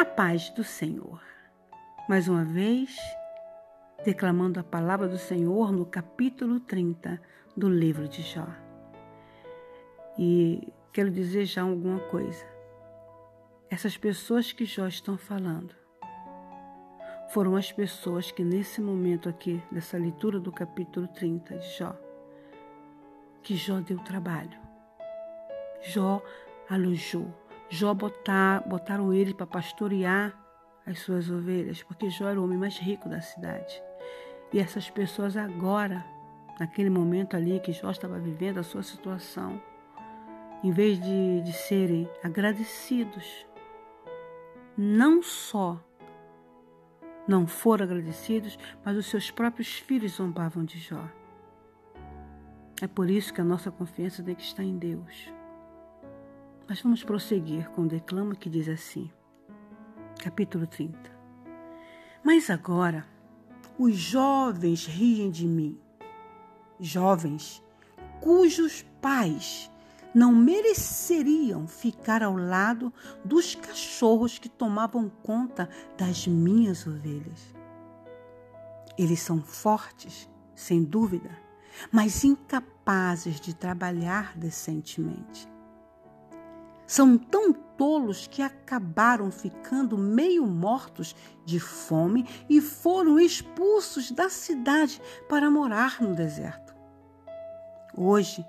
A paz do Senhor. Mais uma vez, declamando a palavra do Senhor no capítulo 30 do livro de Jó. E quero dizer já alguma coisa. Essas pessoas que Jó estão falando foram as pessoas que nesse momento aqui, dessa leitura do capítulo 30 de Jó, que Jó deu trabalho. Jó alojou. Jó botar, botaram ele para pastorear as suas ovelhas, porque Jó era o homem mais rico da cidade. E essas pessoas agora, naquele momento ali que Jó estava vivendo a sua situação, em vez de, de serem agradecidos, não só não foram agradecidos, mas os seus próprios filhos zombavam de Jó. É por isso que a nossa confiança tem que estar em Deus. Mas vamos prosseguir com o declamo que diz assim, capítulo 30. Mas agora os jovens riem de mim, jovens cujos pais não mereceriam ficar ao lado dos cachorros que tomavam conta das minhas ovelhas. Eles são fortes, sem dúvida, mas incapazes de trabalhar decentemente. São tão tolos que acabaram ficando meio mortos de fome e foram expulsos da cidade para morar no deserto. Hoje,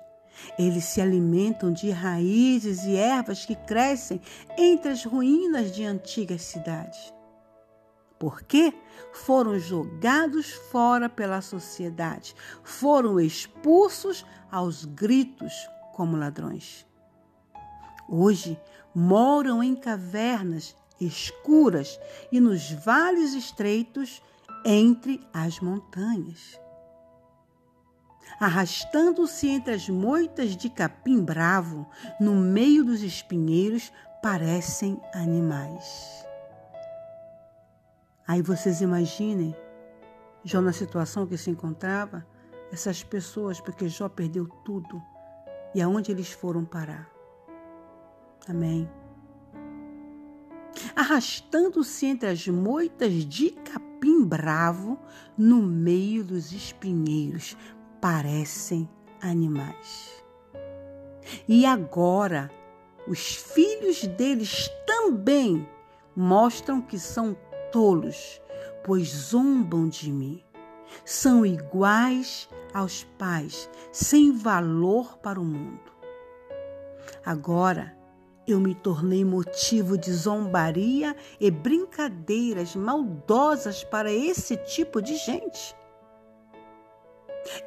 eles se alimentam de raízes e ervas que crescem entre as ruínas de antigas cidades. Porque foram jogados fora pela sociedade, foram expulsos aos gritos como ladrões. Hoje moram em cavernas escuras e nos vales estreitos entre as montanhas arrastando-se entre as moitas de capim bravo, no meio dos espinheiros, parecem animais. Aí vocês imaginem Jó na situação que se encontrava, essas pessoas, porque Jó perdeu tudo, e aonde eles foram parar. Amém. Arrastando-se entre as moitas de capim bravo, no meio dos espinheiros, parecem animais. E agora, os filhos deles também mostram que são tolos, pois zombam de mim. São iguais aos pais, sem valor para o mundo. Agora, eu me tornei motivo de zombaria e brincadeiras maldosas para esse tipo de gente.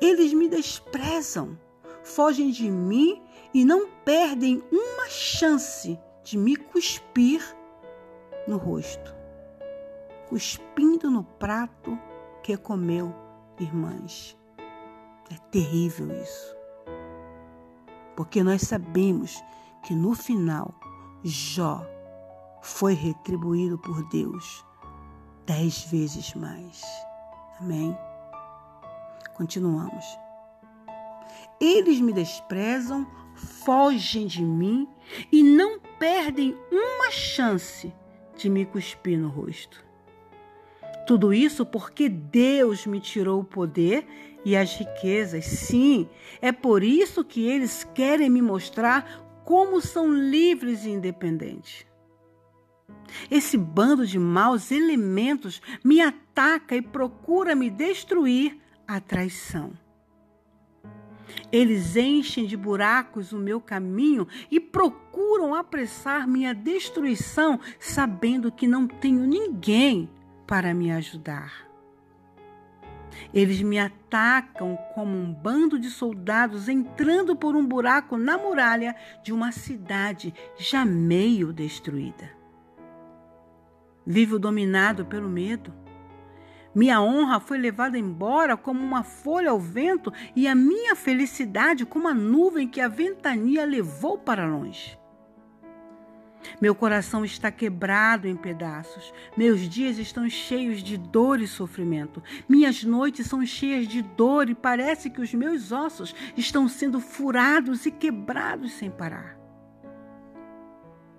Eles me desprezam, fogem de mim e não perdem uma chance de me cuspir no rosto, cuspindo no prato que comeu, irmãs. É terrível isso. Porque nós sabemos que no final Jó foi retribuído por Deus dez vezes mais. Amém? Continuamos. Eles me desprezam, fogem de mim e não perdem uma chance de me cuspir no rosto. Tudo isso porque Deus me tirou o poder e as riquezas. Sim, é por isso que eles querem me mostrar como são livres e independentes. Esse bando de maus elementos me ataca e procura me destruir a traição. Eles enchem de buracos o meu caminho e procuram apressar minha destruição, sabendo que não tenho ninguém para me ajudar. Eles me atacam como um bando de soldados entrando por um buraco na muralha de uma cidade já meio destruída. Vivo dominado pelo medo minha honra foi levada embora como uma folha ao vento, e a minha felicidade como a nuvem que a ventania levou para longe. Meu coração está quebrado em pedaços. Meus dias estão cheios de dor e sofrimento. Minhas noites são cheias de dor e parece que os meus ossos estão sendo furados e quebrados sem parar.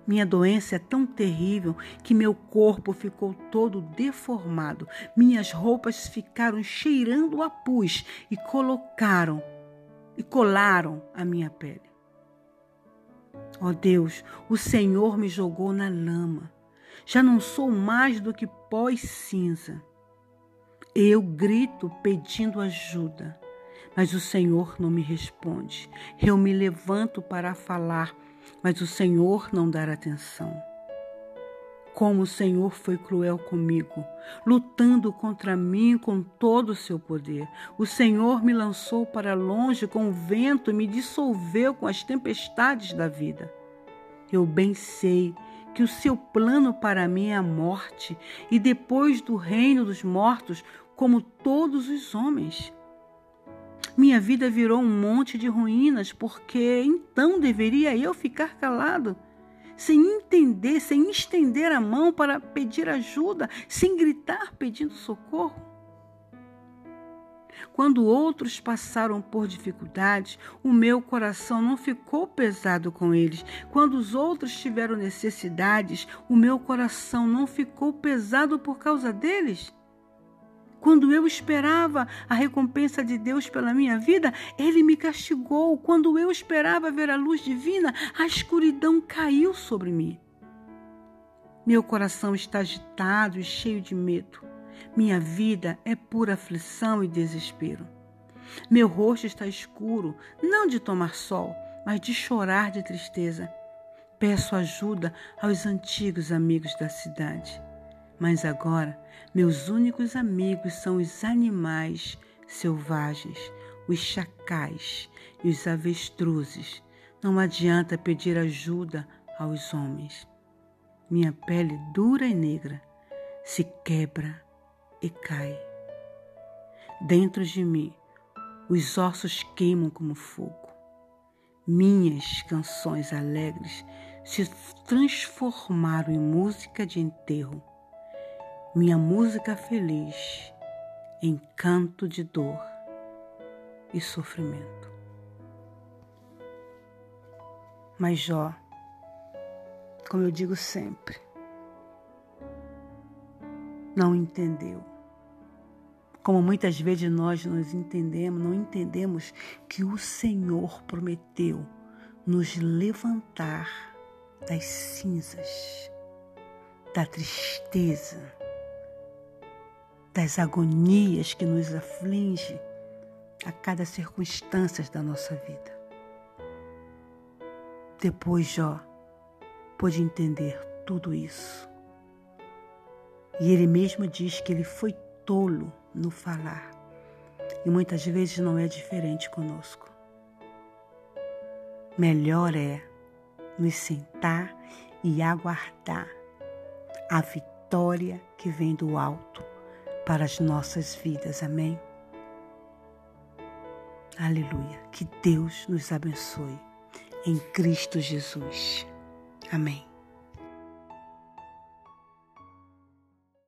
Minha doença é tão terrível que meu corpo ficou todo deformado. Minhas roupas ficaram cheirando a pus e colocaram e colaram a minha pele. Ó oh Deus, o Senhor me jogou na lama. Já não sou mais do que pó e cinza. Eu grito pedindo ajuda, mas o Senhor não me responde. Eu me levanto para falar mas o Senhor não dará atenção. Como o Senhor foi cruel comigo, lutando contra mim com todo o seu poder. O Senhor me lançou para longe com o vento e me dissolveu com as tempestades da vida. Eu bem sei que o seu plano para mim é a morte e depois do reino dos mortos, como todos os homens. Minha vida virou um monte de ruínas, porque então deveria eu ficar calado, sem entender, sem estender a mão para pedir ajuda, sem gritar pedindo socorro? Quando outros passaram por dificuldades, o meu coração não ficou pesado com eles. Quando os outros tiveram necessidades, o meu coração não ficou pesado por causa deles. Quando eu esperava a recompensa de Deus pela minha vida, Ele me castigou. Quando eu esperava ver a luz divina, a escuridão caiu sobre mim. Meu coração está agitado e cheio de medo. Minha vida é pura aflição e desespero. Meu rosto está escuro, não de tomar sol, mas de chorar de tristeza. Peço ajuda aos antigos amigos da cidade. Mas agora, meus únicos amigos são os animais selvagens, os chacais e os avestruzes. Não adianta pedir ajuda aos homens. Minha pele dura e negra se quebra e cai. Dentro de mim, os ossos queimam como fogo. Minhas canções alegres se transformaram em música de enterro minha música feliz em canto de dor e sofrimento. Mas Jó, como eu digo sempre, não entendeu. Como muitas vezes nós nos entendemos, não entendemos que o Senhor prometeu nos levantar das cinzas, da tristeza, das agonias que nos aflige a cada circunstância da nossa vida. Depois Jó pôde entender tudo isso. E ele mesmo diz que ele foi tolo no falar. E muitas vezes não é diferente conosco. Melhor é nos sentar e aguardar a vitória que vem do alto para as nossas vidas. Amém? Aleluia. Que Deus nos abençoe. Em Cristo Jesus. Amém.